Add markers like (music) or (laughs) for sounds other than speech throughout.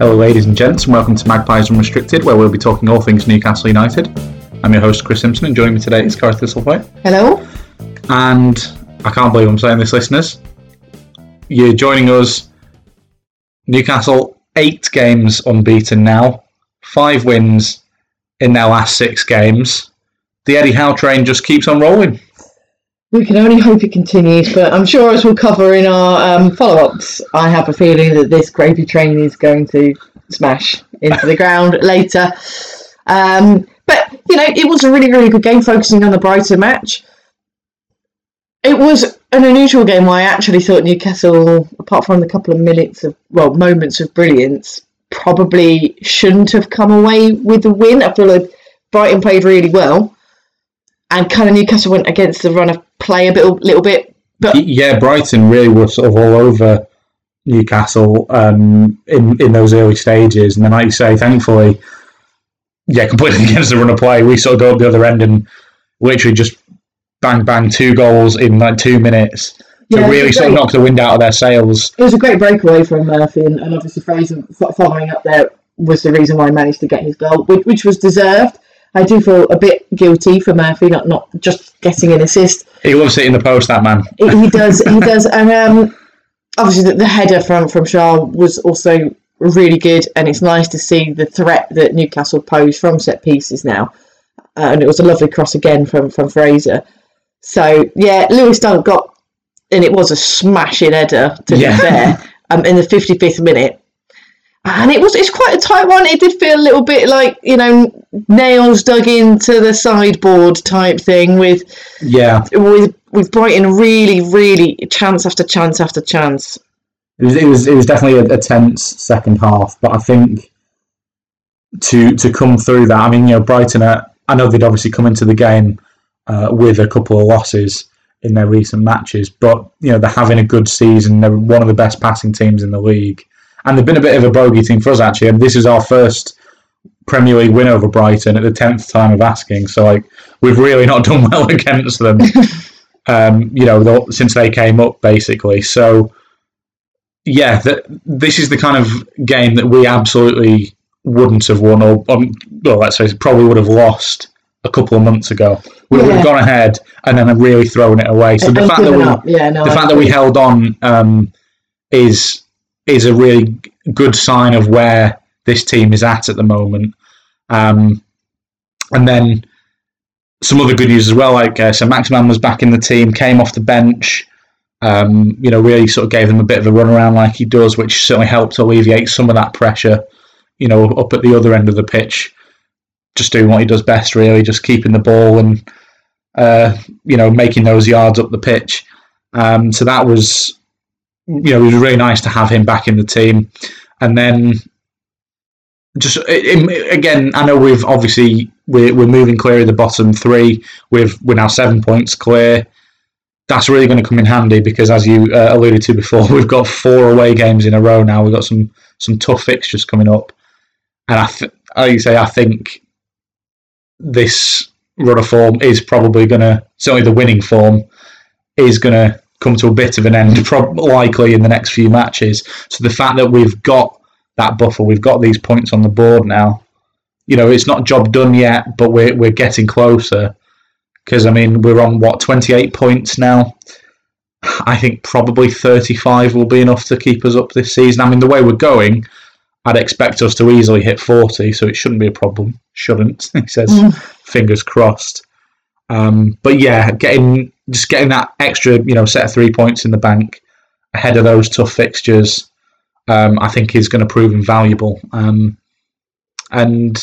Hello, ladies and gents, and welcome to Magpies Unrestricted, where we'll be talking all things Newcastle United. I'm your host, Chris Simpson, and joining me today is Gareth Thistlethwaite. Hello. And I can't believe I'm saying this, listeners. You're joining us, Newcastle, eight games unbeaten now, five wins in their last six games. The Eddie Howe train just keeps on rolling. We can only hope it continues, but I'm sure as we'll cover in our um, follow-ups, I have a feeling that this gravy train is going to smash into the ground (laughs) later. Um, but you know, it was a really, really good game. Focusing on the Brighton match, it was an unusual game. Where I actually thought Newcastle, apart from the couple of minutes of well moments of brilliance, probably shouldn't have come away with the win. I feel like Brighton played really well, and kind of Newcastle went against the run of play a bit, little bit. But Yeah, Brighton really were sort of all over Newcastle um, in in those early stages, and then, like you say, thankfully, yeah, completely (laughs) against the run of play, we sort of go up the other end and literally just bang bang two goals in like two minutes to Yeah, really sort of knock the wind out of their sails. it was a great breakaway from Murphy, and, and obviously Fraser following up there was the reason why he managed to get his goal, which, which was deserved. I do feel a bit guilty for Murphy not not just getting an assist. He loves it in the post, that man. He, he (laughs) does, he does, and um, obviously the, the header from from Schär was also really good, and it's nice to see the threat that Newcastle pose from set pieces now. Uh, and it was a lovely cross again from from Fraser. So yeah, Lewis Dunk got, and it was a smashing header to Yeah. be fair. Um, in the fifty fifth minute, and it was it's quite a tight one. It did feel a little bit like you know nails dug into the sideboard type thing with Yeah, with with Brighton really really chance after chance after chance. it was it was, it was definitely a, a tense second half, but I think to to come through that, I mean, you know, Brighton. Are, I know they'd obviously come into the game uh, with a couple of losses in their recent matches, but you know they're having a good season. They're one of the best passing teams in the league, and they've been a bit of a bogey team for us actually. And this is our first Premier League win over Brighton at the tenth time of asking. So like we've really not (laughs) done well against them. (laughs) um, you know, though- since they came up basically. So yeah, th this is the kind of game that we absolutely wouldn't have won, or um, well, let's say probably would have lost a couple of months ago. We would Yeah. have gone ahead and then really thrown it away. So the fact that we yeah, no, the I fact that we held on um, is is a really good sign of where this team is at at the moment. Um, and then some other good news as well, like uh, so Maximin was back in the team, came off the bench. Um, you know, really sort of gave them a bit of a run around like he does, which certainly helped alleviate some of that pressure. You know, up at the other end of the pitch, just doing what he does best, really, just keeping the ball and uh, you know making those yards up the pitch. Um, so that was, you know, it was really nice to have him back in the team. And then, just again, I know we've obviously we're, we're moving clear of the bottom three. We've we're now seven points clear. That's really going to come in handy because, as you uh, alluded to before, (laughs) we've got four away games in a row now. We've got some some tough fixtures coming up, and I, th- like you say, I think this run of form is probably going to certainly the winning form is going to come to a bit of an end, (laughs) prob- likely in the next few matches. So the fact that we've got that buffer, we've got these points on the board now. You know, it's not job done yet, but we're we're getting closer. Because I mean, we're on what twenty eight points now. (sighs) I think probably thirty five will be enough to keep us up this season. I mean, the way we're going, I'd expect us to easily hit forty, so it shouldn't be a problem. Shouldn't (laughs) he says? Fingers crossed. Um, but yeah, getting just getting that extra, you know, set of three points in the bank ahead of those tough fixtures, um, I think is going to prove invaluable. Um, and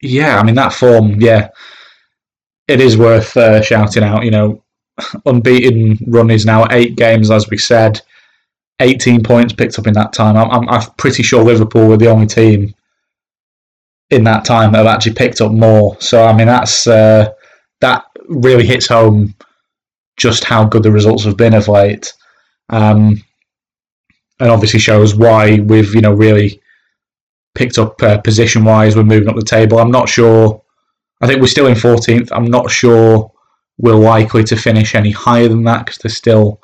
yeah, I mean that form, yeah, it is worth uh, shouting out. You know, (sighs) unbeaten run is now eight games, as we said. 18 points picked up in that time. I'm, I'm, I'm pretty sure Liverpool were the only team in that time that have actually picked up more. So I mean, that's uh, that really hits home just how good the results have been of late, um, and obviously shows why we've you know really picked up uh, position wise. We're moving up the table. I'm not sure. I think we're still in 14th. I'm not sure we're likely to finish any higher than that because there's still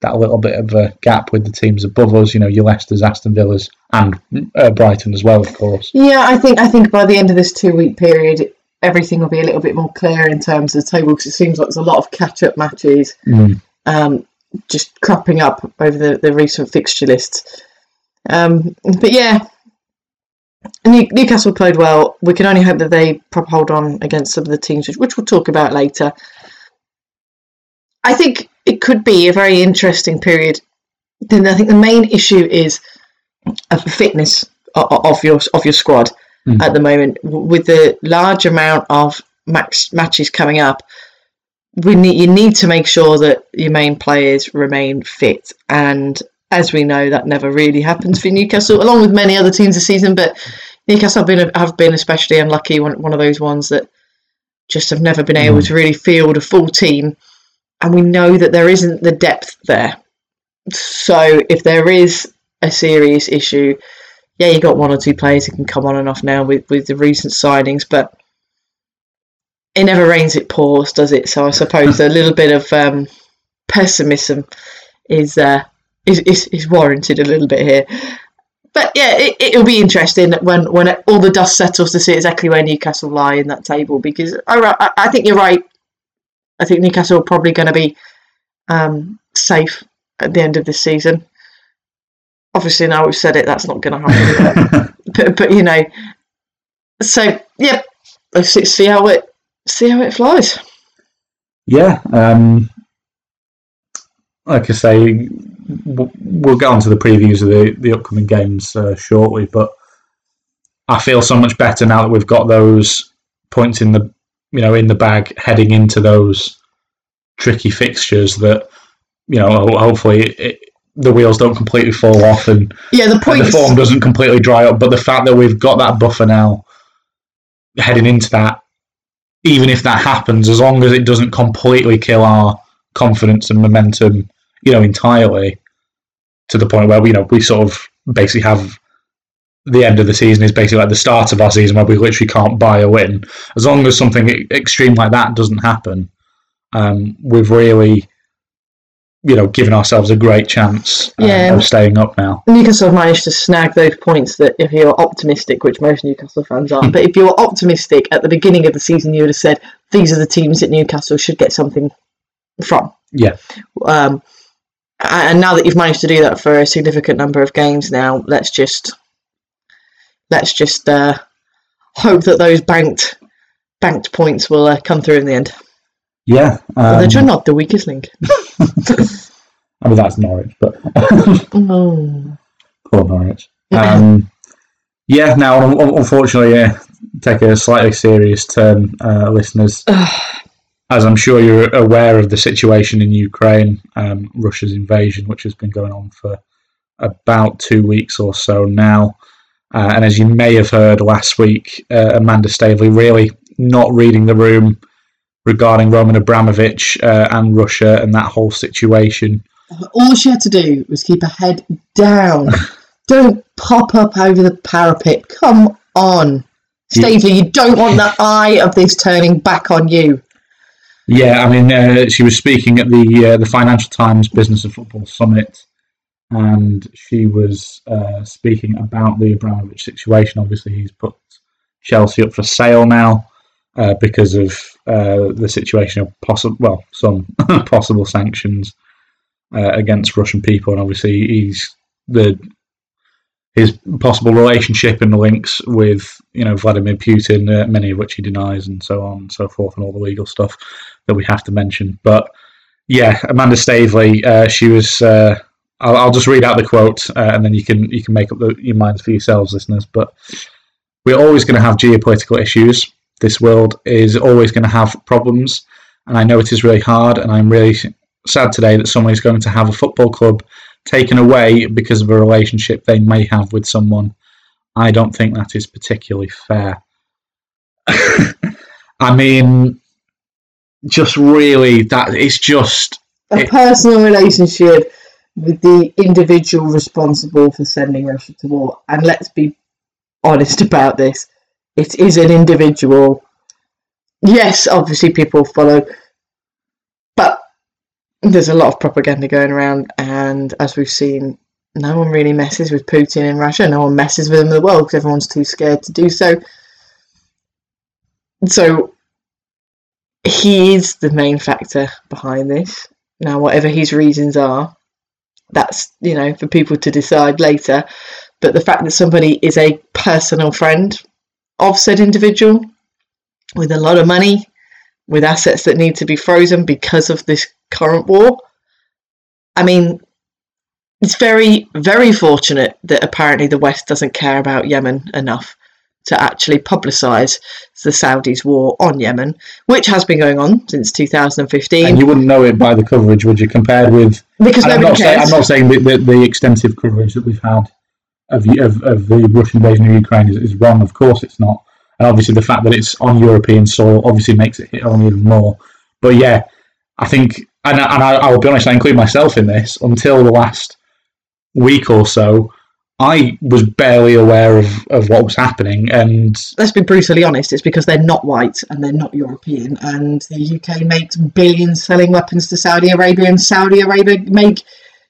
that little bit of a gap with the teams above us. You know, your Leicester's, Aston Villa's, and uh, Brighton as well, of course. Yeah, I think I think by the end of this two week period, everything will be a little bit more clear in terms of the table because it seems like there's a lot of catch up matches Mm. um, just cropping up over the, the recent fixture lists. Um, but yeah, New, Newcastle played well. We can only hope that they prop hold on against some of the teams, which, which we'll talk about later. I think it could be a very interesting period. Then I think the main issue is fitness of your of your squad Mm. at the moment. With the large amount of max matches coming up, we need you need to make sure that your main players remain fit. And as we know, that never really happens for Newcastle, along with many other teams this season. But Newcastle have been have been especially unlucky. One one of those ones that just have never been able Mm. to really field a full team. And we know that there isn't the depth there. So if there is a serious issue, yeah, you got one or two players who can come on and off now with, with the recent signings, but it never rains, it pours, does it? So I suppose a little bit of um, pessimism is, uh, is is is warranted a little bit here. But yeah, it, it'll be interesting when when all the dust settles to see exactly where Newcastle lie in that table because I, I, think you're right. I think Newcastle are probably going to be um, safe at the end of this season. Obviously, now we've said it, that's not going to happen. (laughs) but, but you know, so yeah, let's see- how it see how it flies. Yeah, um, like I say, we'll get on to the previews of the, the upcoming games uh, shortly, but I feel so much better now that we've got those points in the you know in the bag heading into those tricky fixtures that you know hopefully it, the wheels don't completely fall off and Yeah, the the form doesn't completely dry up. But the fact that we've got that buffer now heading into that, even if that happens, as long as it doesn't completely kill our confidence and momentum, you know, entirely to the point where you know we sort of basically have the end of the season is basically like the start of our season where we literally can't buy a win. As long as something extreme like that doesn't happen, um, we've really, you know, given ourselves a great chance um, Yeah. of staying up now. Newcastle have managed to snag those points that if you're optimistic, which most Newcastle fans are, but if you're optimistic at the beginning of the season, you would have said these are the teams that Newcastle should get something from. Yeah. Um, and now that you've managed to do that for a significant number of games now, let's just let's just uh, hope that those banked banked points will uh, come through in the end. Yeah, But um, they're not the weakest link. (laughs) I mean that's Norwich, but Oh. (laughs) poor Norwich. Um, yeah, now un- un- unfortunately, uh, take a slightly serious turn, uh, listeners. (sighs) As I'm sure you're aware of the situation in Ukraine, um, Russia's invasion, which has been going on for about two weeks or so now. Uh, and as you may have heard last week, uh, Amanda Staveley really not reading the room regarding Roman Abramovich uh, and Russia and that whole situation. All she had to do was keep her head down. (laughs) don't pop up over the parapet. Come on. Staveley, you don't want the (laughs) eye of this turning back on you. Yeah, I mean, uh, she was speaking at the uh, the Financial Times Business of Football Summit, and she was uh, speaking about the Abramovich situation. Obviously, he's put Chelsea up for sale now uh, because of uh, the situation of possible, well, some (laughs) possible sanctions uh, against Russian people, and obviously he's the his possible relationship and links with you know Vladimir Putin, uh, many of which he denies, and so on and so forth, and all the legal stuff that we have to mention. But yeah, Amanda Staveley, uh, she was. Uh, I'll, I'll just read out the quote, uh, and then you can you can make up the, your minds for yourselves, listeners. But we're always going to have geopolitical issues. This world is always going to have problems, and I know it is really hard. And I'm really sad today that someone is going to have a football club taken away because of a relationship they may have with someone. I don't think that is particularly fair. (laughs) I mean, just really that it's just A It- personal relationship with the individual responsible for sending Russia to war. And let's be honest about this. It is an individual. Yes, obviously people follow, but there's a lot of propaganda going around, and as we've seen, no one really messes with Putin in Russia. No one messes with him in the world because everyone's too scared to do so. So he is the main factor behind this. Now, whatever his reasons are, that's you know for people to decide later. But the fact that somebody is a personal friend of said individual with a lot of money, with assets that need to be frozen because of this current war, I mean, it's very, very fortunate that apparently the West doesn't care about Yemen enough to actually publicise the Saudis' war on Yemen, which has been going on since 2015. and you wouldn't know it by the coverage, would you? Compared with, because I'm nobody not, saying, cares. I'm not saying that the, the extensive coverage that we've had of, of, of the Russian invasion of Ukraine is, is wrong. Of course, it's not. And obviously, the fact that it's on European soil obviously makes it hit home even more. But yeah, I think, and, I- and I, I will be honest, I include myself in this. Until the last week or so, I was barely aware of, of what was happening, and let's be brutally honest, it's because they're not white and they're not European, and the UK makes billions selling weapons to Saudi Arabia, and Saudi Arabia make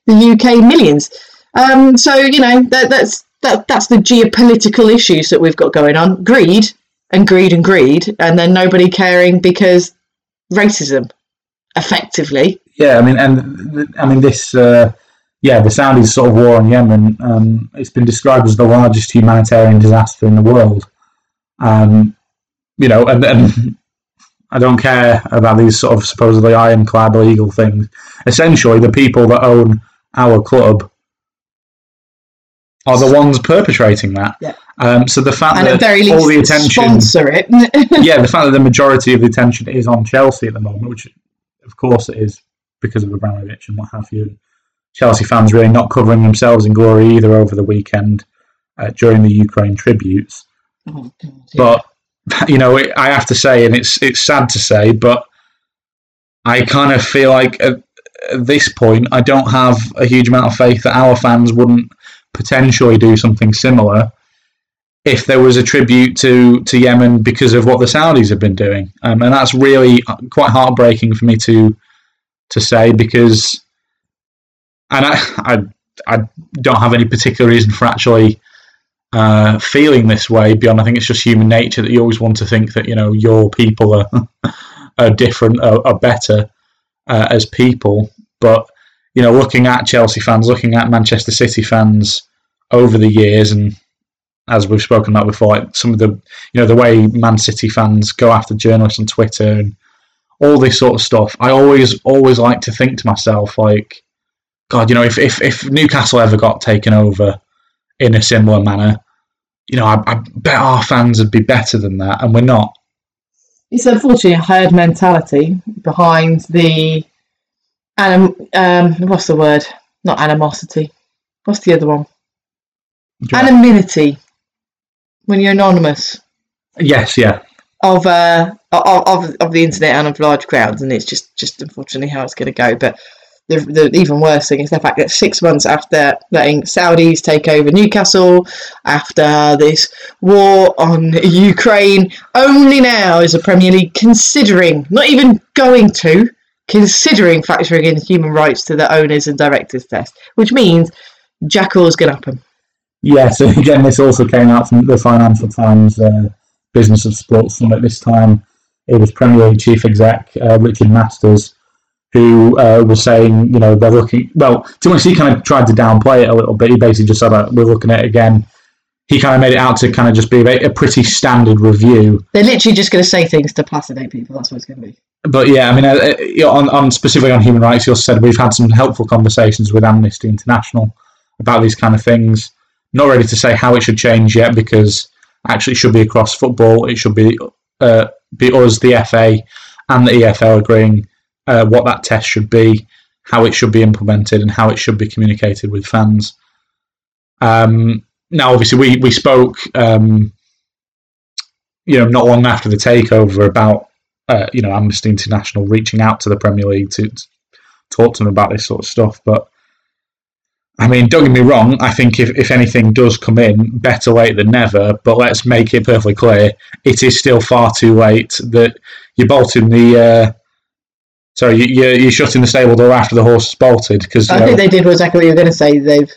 the UK millions. Um, so you know that, that's that, that's the geopolitical issues that we've got going on: greed and greed and greed, and then nobody caring because racism, effectively. Yeah, I mean, and I mean this. Uh, yeah, the Saudis' sort of war on Yemen. Um, it's been described as the largest humanitarian disaster in the world. Um, you know, and, and I don't care about these sort of supposedly ironclad legal things. Essentially, the people that own our club are the ones perpetrating that. Yeah. Um, so the fact And that at very least, all the attention sponsor it. (laughs) yeah, the fact that the majority of the attention is on Chelsea at the moment, which of course it is because of Abramovich and what have you. Chelsea fans really not covering themselves in glory either over the weekend uh, during the Ukraine tributes. Oh, God, yeah. But (laughs) you know, it, I have to say, and it's it's sad to say, but I kind of feel like at, at this point, I don't have a huge amount of faith that our fans wouldn't potentially do something similar if there was a tribute to to Yemen because of what the Saudis have been doing, um, and that's really quite heartbreaking for me to to say because, and I I, I don't have any particular reason for actually uh, feeling this way beyond I think it's just human nature that you always want to think that you know your people are (laughs) are different are, are better uh, as people, but you know looking at Chelsea fans, looking at Manchester City fans over the years and as we've spoken about before, some of the you know the way Man City fans go after journalists on Twitter and all this sort of stuff. I always always like to think to myself like, God, you know, if if, if Newcastle ever got taken over in a similar manner, you know, I, I bet our fans would be better than that, and we're not. it's unfortunately a herd mentality behind the anim, um what's the word? Not animosity. What's the other one? Anonymity. When you're anonymous. Yes, yeah, of uh of, of, of the internet and of large crowds and it's just just unfortunately how it's going to go. But the, the even worse thing is the fact that six months after letting Saudis take over Newcastle, after this war on Ukraine, only now is the Premier League considering, not even going to, considering factoring in human rights to the owners and directors test, which means Jackal's going to happen. yeah. So again, this also came out from the Financial Times uh, Business of Sports Summit. This time, it was Premier League chief exec uh, Richard Masters who uh, was saying, you know, they're looking. Well, to honest, he kind of tried to downplay it a little bit. He basically just said, like, "We're looking at it again." He kind of made it out to kind of just be a, a pretty standard review. They're literally just going to say things to placidate people. That's what it's going to be. But yeah, I mean, uh, uh, on, on specifically on human rights, you also said we've had some helpful conversations with Amnesty International about these kind of things. Not ready to say how it should change yet because actually it should be across football. It should be uh, be us, the FA, and the EFL agreeing uh, what that test should be, how it should be implemented and how it should be communicated with fans. Um, now, obviously, we we spoke, um, you know, not long after the takeover about uh, you know Amnesty International reaching out to the Premier League to, to talk to them about this sort of stuff, but. I mean, don't get me wrong. I think if, if anything does come in, better late than never. But let's make it perfectly clear: it is still far too late. That you're bolting the uh, sorry, you, you're, you're shutting the stable door after the horse is bolted because I think they did exactly what you were going to say. They've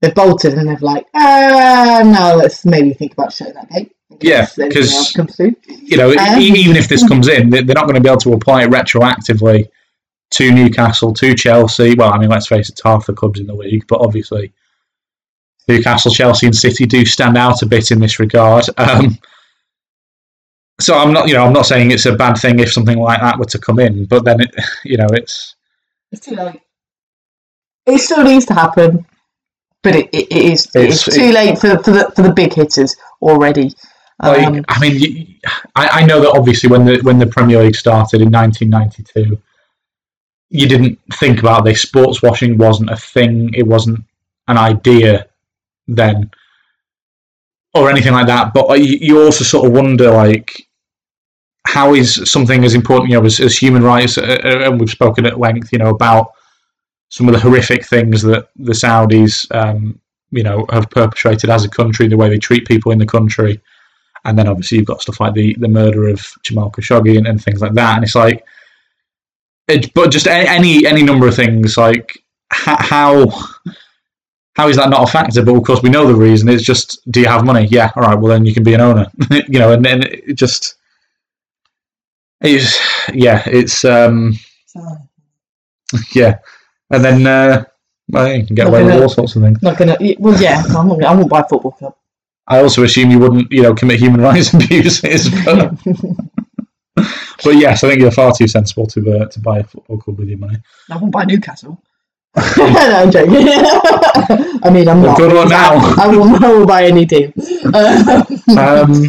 they've bolted and they've like, ah, no, let's maybe think about shutting that gate. Yeah, anything 'cause- else comes through. you know, Um, even if this comes in, they- they're not going to be able to apply it retroactively to Newcastle, to Chelsea. Well, I mean, let's face it, it's half the clubs in the league, but obviously Newcastle, Chelsea, and City do stand out a bit in this regard. Um, so I'm not, you know, I'm not saying it's a bad thing if something like that were to come in, but then, it, (laughs) you know, it's It's too late. It still needs to happen, but it, it, it is It's- it's, too late for, for the for the big hitters already. Like, Um, I mean, you- I, I know that obviously when the when the Premier League started in 1992, you didn't think about this. Sports washing wasn't a thing. It wasn't an idea then, or anything like that. But you, you also sort of wonder, like, how is something as important, you know, as, as human rights? Uh, uh, and we've spoken at length, you know, about some of the horrific things that the Saudis, um, you know, have perpetrated as a country, the way they treat people in the country and then obviously you've got stuff like the the murder of Jamal Khashoggi and, and things like that, and it's like, it, but just any any number of things like how how is that not a factor? But of course we know the reason. It's just do you have money? Yeah, all right. Well then you can be an owner, (laughs) you know, and then it just it's yeah, it's um (laughs) yeah, and then uh, well, you can get away with all sorts of things. not gonna. Well, yeah, I'm not, I won't buy a football club. I also assume you wouldn't, you know, commit human rights (laughs) abuses. But, but yes, I think you're far too sensible to uh, to buy a football club with your money. I won't buy Newcastle. (laughs) (laughs) no, I'm joking. I mean, I'm Well, not. good luck now. I will, I will buy any team. Uh, Um,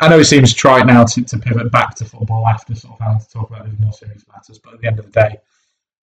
I know it seems trite now to, to pivot back to football after sort of having to talk about these more serious matters, but at the end of the day,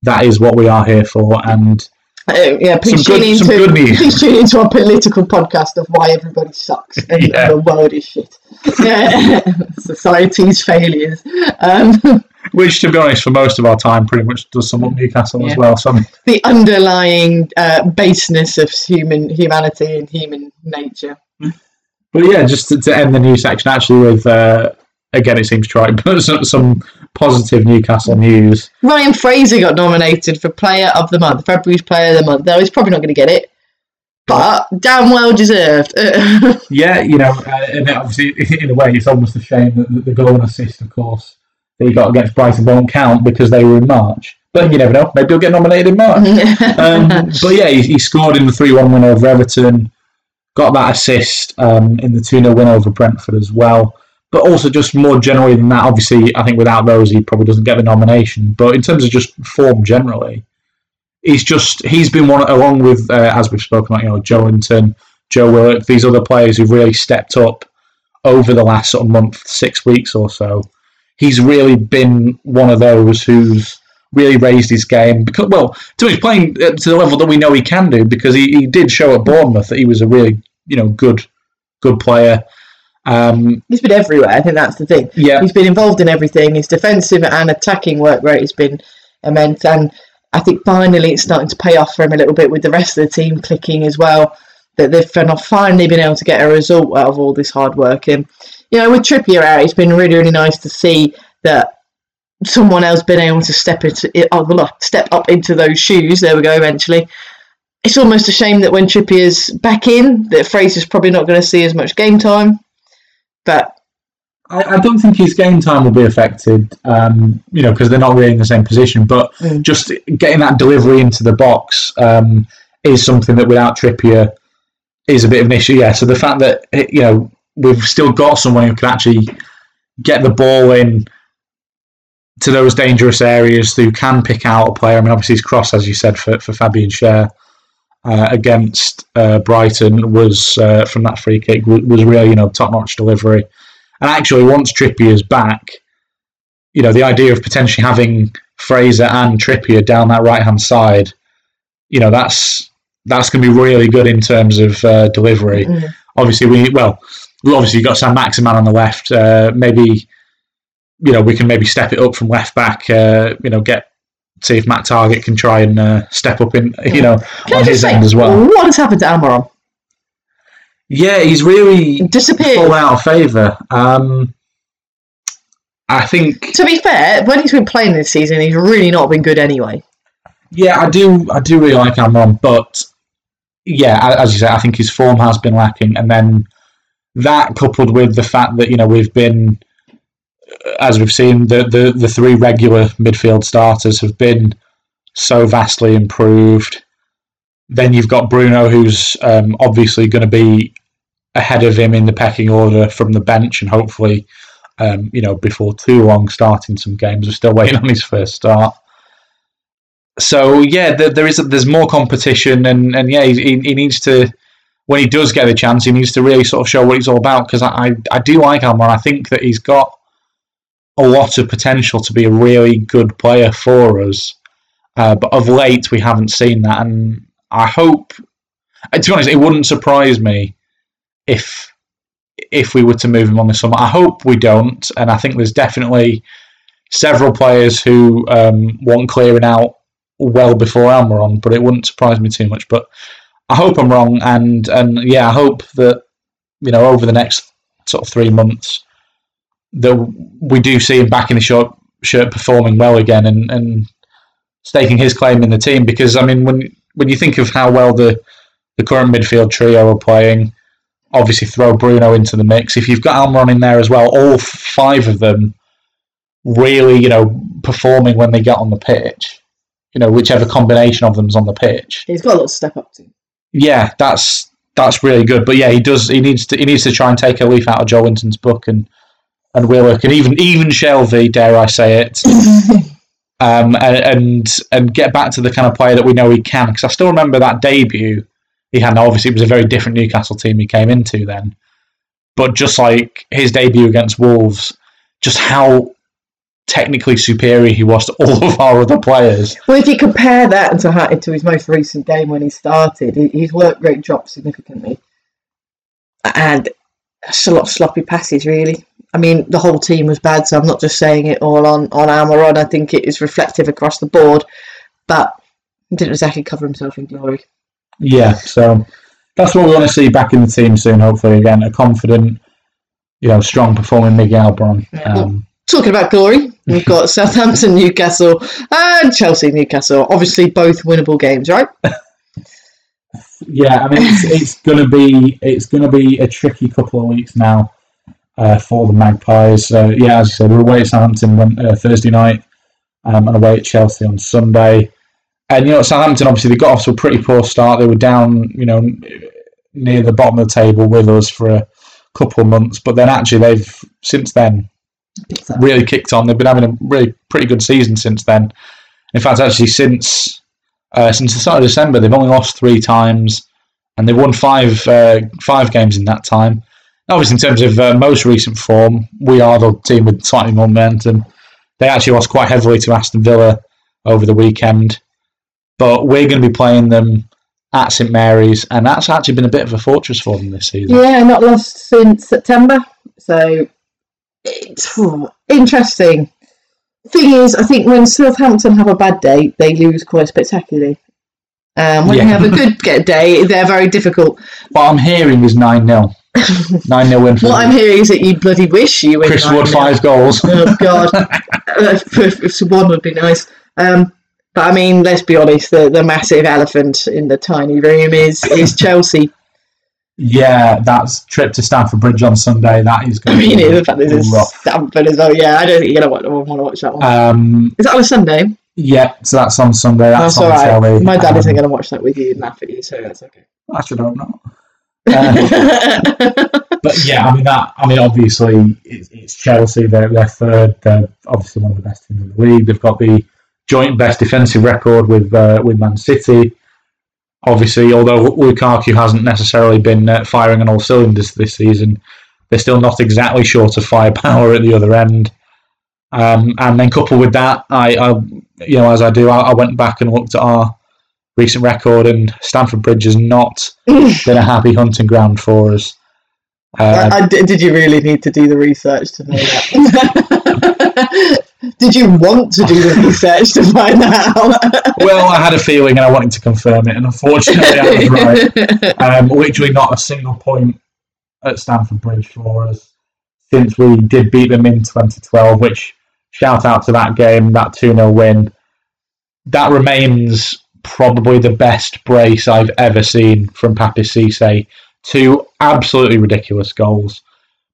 that is what we are here for. And Uh, yeah, please Some tune good- (laughs) into please tune into our political podcast of why everybody sucks and, Yeah. the world is shit. Yeah. (laughs) Society's failures. Um, (laughs) which, to be honest, for most of our time, pretty much does sum up Newcastle as well. So the underlying uh, baseness of human humanity and human nature. but yeah, just to, to end the news section actually with uh, again, it seems trite, but some, some positive Newcastle news. Ryan Fraser got nominated for Player of the Month, February's Player of the Month. Though he's probably not going to get it, but damn well deserved. (laughs) Yeah, you know, uh, and obviously, (laughs) in a way, it's almost a shame that the, the goal and assist, of course, that he got against Brighton won't count because they were in March. But you never know, maybe he'll get nominated in March. (laughs) um, but yeah, he, he scored in the 3 1 win over Everton, got that assist um, in the 2 0 win over Brentford as well. But also, just more generally than that, obviously, I think without those, he probably doesn't get the nomination. But in terms of just form generally, he's just, he's been one, along with, uh, as we've spoken about, you know, Joelinton, Joe Willock, these other players who've really stepped up over the last sort of month, six weeks or so. He's really been one of those who's really raised his game because, well, to he's playing uh, to the level that we know he can do because he, he did show at Bournemouth that he was a really, you know, good, good player. Um, he's been everywhere. I think that's the thing. yeah, He's been involved in everything. His defensive and attacking work rate has been immense, and I think finally it's starting to pay off for him a little bit with the rest of the team clicking as well. That they've finally been able to get a result out of all this hard work. And you know, with Trippier out, it's been really, really nice to see that someone else been able to step into it, oh, step up into those shoes. There we go. Eventually, it's almost a shame that when Trippier's back in, that Fraser's probably not going to see as much game time. But I, I don't think his game time will be affected, um, you know, because they're not really in the same position. But Mm. just getting that delivery into the box um, is something that without Trippier is a bit of an issue. Yeah. So the fact that you know we've still got someone who can actually get the ball in to those dangerous areas, who can pick out a player. I mean, obviously his cross, as you said, for for Fabian Schär. Uh, against uh, Brighton was uh, from that free kick was, was really you know top notch delivery. And actually, once Trippier's back, you know, the idea of potentially having Fraser and Trippier down that right hand side, you know that's that's going to be really good in terms of uh, delivery. Mm. Obviously, we well, obviously you've got Saint-Maximin on the left. Uh, maybe you know we can maybe step it up from left back. Uh, you know, get see if Matt Targett can try and uh, step up in you know Can on his say, end as well. what has happened to Almiron? Yeah, he's really Disappeared. fallen out of favour. Um, I think To be fair, when he's been playing this season, he's really not been good anyway. Yeah, I do. I do really like Almiron, but yeah, as you say, I think his form has been lacking, and then that coupled with the fact that you know we've been, as we've seen, the the, the three regular midfield starters have been so vastly improved. Then you've got Bruno, who's um, obviously going to be ahead of him in the pecking order from the bench, and hopefully, um, you know, before too long, starting some games. We're still waiting (laughs) on his first start so yeah, there, there is there's more competition, and, and yeah, he, he needs to when he does get a chance, he needs to really sort of show what he's all about. Because I, I I do like Almar. I think that he's got a lot of potential to be a really good player for us. Uh, but of late, we haven't seen that, and I hope. uh, To be honest, it wouldn't surprise me if if we were to move him on this summer. I hope we don't, and I think there's definitely several players who um, want clearing out well before Almiron, but it wouldn't surprise me too much. But I hope I'm wrong, and and yeah, I hope that you know over the next sort of three months that we do see him back in the short shirt performing well again and and staking his claim in the team. Because I mean, when when you think of how well the the current midfield trio are playing, obviously throw Bruno into the mix. If you've got Almiron in there as well, all five of them really, you know, performing when they get on the pitch you know, whichever combination of them's on the pitch. He's got a little step up to. Yeah, that's that's really good. But yeah, he does. He needs to. He needs to try and take a leaf out of Joelinton's book and and Willock and even even Shelvey, dare I say it, (laughs) um, and, and get back to the kind of player that we know he can. Because I still remember that debut he had. Now, obviously, it was a very different Newcastle team he came into then. But just like his debut against Wolves, just how technically superior he was to (laughs) all of our other players. Well, if you compare that to, to his most recent game when he started, he- his work rate dropped significantly. And it's a lot of sloppy passes, really. I mean, the whole team was bad, so I'm not just saying it all on, on Almiron. I think it is reflective across the board, but he didn't exactly cover himself in glory. Yeah, so that's what we want to see back in the team soon. Hopefully, again, a confident, you know, strong performing Miguel Bron. Um, Talking about glory, we've got (laughs) Southampton, Newcastle, and Chelsea, Newcastle. Obviously, both winnable games, right? (laughs) yeah, I mean, it's, it's gonna be it's gonna be a tricky couple of weeks now uh, for the Magpies. Uh, yeah, as you said, we're away at Southampton on uh, Thursday night, um, and away at Chelsea on Sunday. And you know, Southampton obviously they got off to a pretty poor start. They were down, you know, near the bottom of the table with us for a couple of months, but then actually they've since then really kicked on. They've been having a really pretty good season since then. In fact, actually, since uh, since the start of December, they've only lost three times, and they've won five uh, five games in that time. Obviously, in terms of uh, most recent form, we are the team with slightly more momentum. They actually lost quite heavily to Aston Villa over the weekend, but we're going to be playing them at St Mary's, and that's actually been a bit of a fortress for them this season. Yeah, not lost since September. So it's interesting. Thing is, I think when Southampton have a bad day, they lose quite spectacularly. Um, when Yeah. they have a good day, they're very difficult. What I'm hearing is 9 0. (laughs) 9 0 win for What I'm hearing is that you bloody wish you win. Chris 9-0. Wood, five goals. Oh God, (laughs) Uh, if if one would be nice. Um, but I mean, let's be honest. The, the massive elephant in the tiny room is is Chelsea. Yeah, that's trip to Stamford Bridge on Sunday. That is I going (laughs) mean, to the fact that be it's rough. Stamford as well. Yeah, I don't think you're gonna want, want to watch that one. Um, is that on a Sunday? yeah, so that's on Sunday. That's, That's on all right. telly. My dad Um, isn't going to watch that with you and laugh at you, so that's okay. I should hope not. Uh, (laughs) but yeah, I mean that. I mean, obviously, it's, it's Chelsea. They're, they're third. They're obviously one of the best teams in the league. They've got the joint best defensive record with uh, with Man City. Obviously, although Lukaku hasn't necessarily been uh, firing on all cylinders this season, they're still not exactly short of firepower at the other end. Um, and then coupled with that, I, I you know, as I do, I, I went back and looked at our recent record, and Stamford Bridge has not (laughs) been a happy hunting ground for us. Uh, I, I- did you really need to do the research to know that? (laughs) did you want to do the research to find that out? well, I had a feeling, and I wanted to confirm it, and unfortunately, I was right. (laughs) Um, literally, not a single point at Stamford Bridge for us since we did beat them in 2012. Which shout out to that game, that 2 0 win. That remains probably the best brace I've ever seen from Papiss Cissé. Two absolutely ridiculous goals,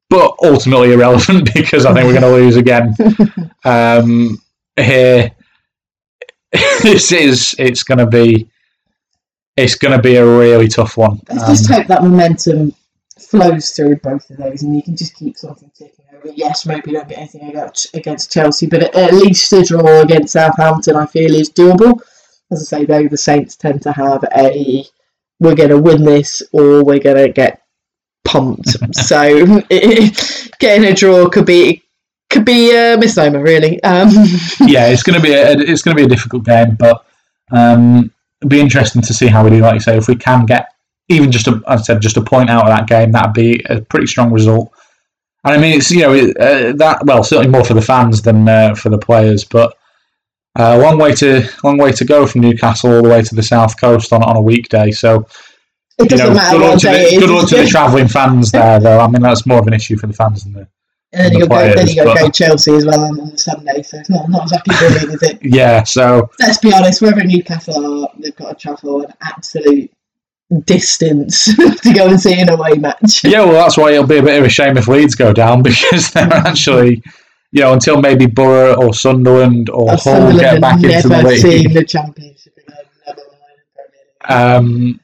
but ultimately irrelevant (laughs) because I think we're going to lose again (laughs) um, here. (laughs) this is it's going to be it's going to be a really tough one. Let's just Um, hope that momentum flows through both of those and you can just keep something ticking over. Yes, maybe you don't get anything against, against Chelsea, but at, at least a draw against Southampton, I feel, is doable. As I say, though, the Saints tend to have a we're going to win this or we're going to get pumped. (laughs) so (laughs) getting a draw could be could be a misnomer, really. Um, (laughs) yeah, it's going to be a it's going to be a difficult game, but um, it'll be interesting to see how we do. Like you say, if we can get even just a, as I said, just a point out of that game, that'd be a pretty strong result. And I mean, it's you know it, uh, that well, certainly more for the fans than uh, for the players, but a long way to long way to go from Newcastle all the way to the south coast on on a weekday. So it you doesn't know, matter good luck to the, good luck to the travelling fans (laughs) there, though. I mean, that's more of an issue for the fans than the And then the you got go, then you got players, go Chelsea as well on, on Sunday, so it's not not exactly brilliant, is it? (laughs) yeah. So Let's be honest, wherever Newcastle are, they've got to travel an absolute distance (laughs) to go and see an away match. Yeah, well, that's why it'll be a bit of a shame if Leeds go down because they're actually, you know, until maybe Borough or Sunderland or Hull Sunderland get back into the league, the Championship again, never mind the Premier League. um,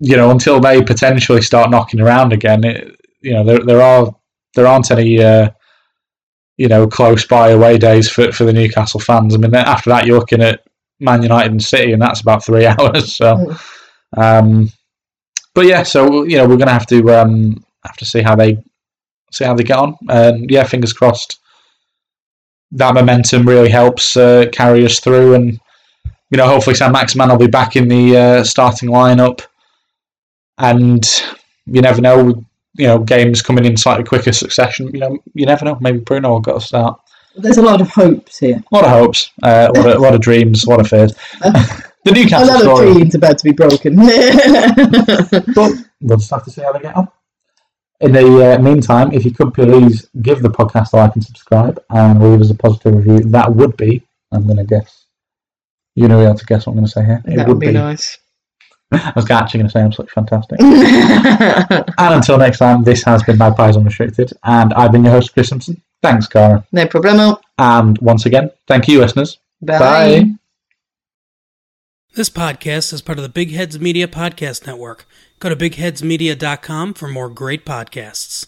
you know, until they potentially start knocking around again, it, you know, there there are there aren't any, uh, you know, close by away days for for the Newcastle fans. I mean, after that, you're looking at Man United and City, and that's about three (laughs) hours. So. Um, but yeah, so you know we're going to have to um, have to see how they see how they get on, and yeah, fingers crossed that momentum really helps uh, carry us through, and you know hopefully Saint-Maximin will be back in the uh, starting lineup, and you never know, you know games coming in slightly quicker succession. You know you never know, maybe Bruno will get a start. There's a lot of hopes here. A lot of hopes, uh, a, lot of, a lot of dreams, a lot of fears. the Newcastle. (laughs) A Newcastle lot of story. dreams about to be broken. (laughs) But we'll just have to see how they get on. In the uh, meantime, if you could please give the podcast a like and subscribe and leave us a positive review, that would be, I'm going to guess, you know, able to guess what I'm going to say here. It that would be nice. (laughs) I was actually going to say I'm such fantastic. (laughs) and until next time, this has been Magpies Unrestricted, and I've been your host, Chris Simpson. Thanks, Cara. no problemo. And once again, thank you, listeners. Bye. Bye. This podcast is part of the Big Heads Media Podcast Network. Go to bigheadsmedia.com for more great podcasts.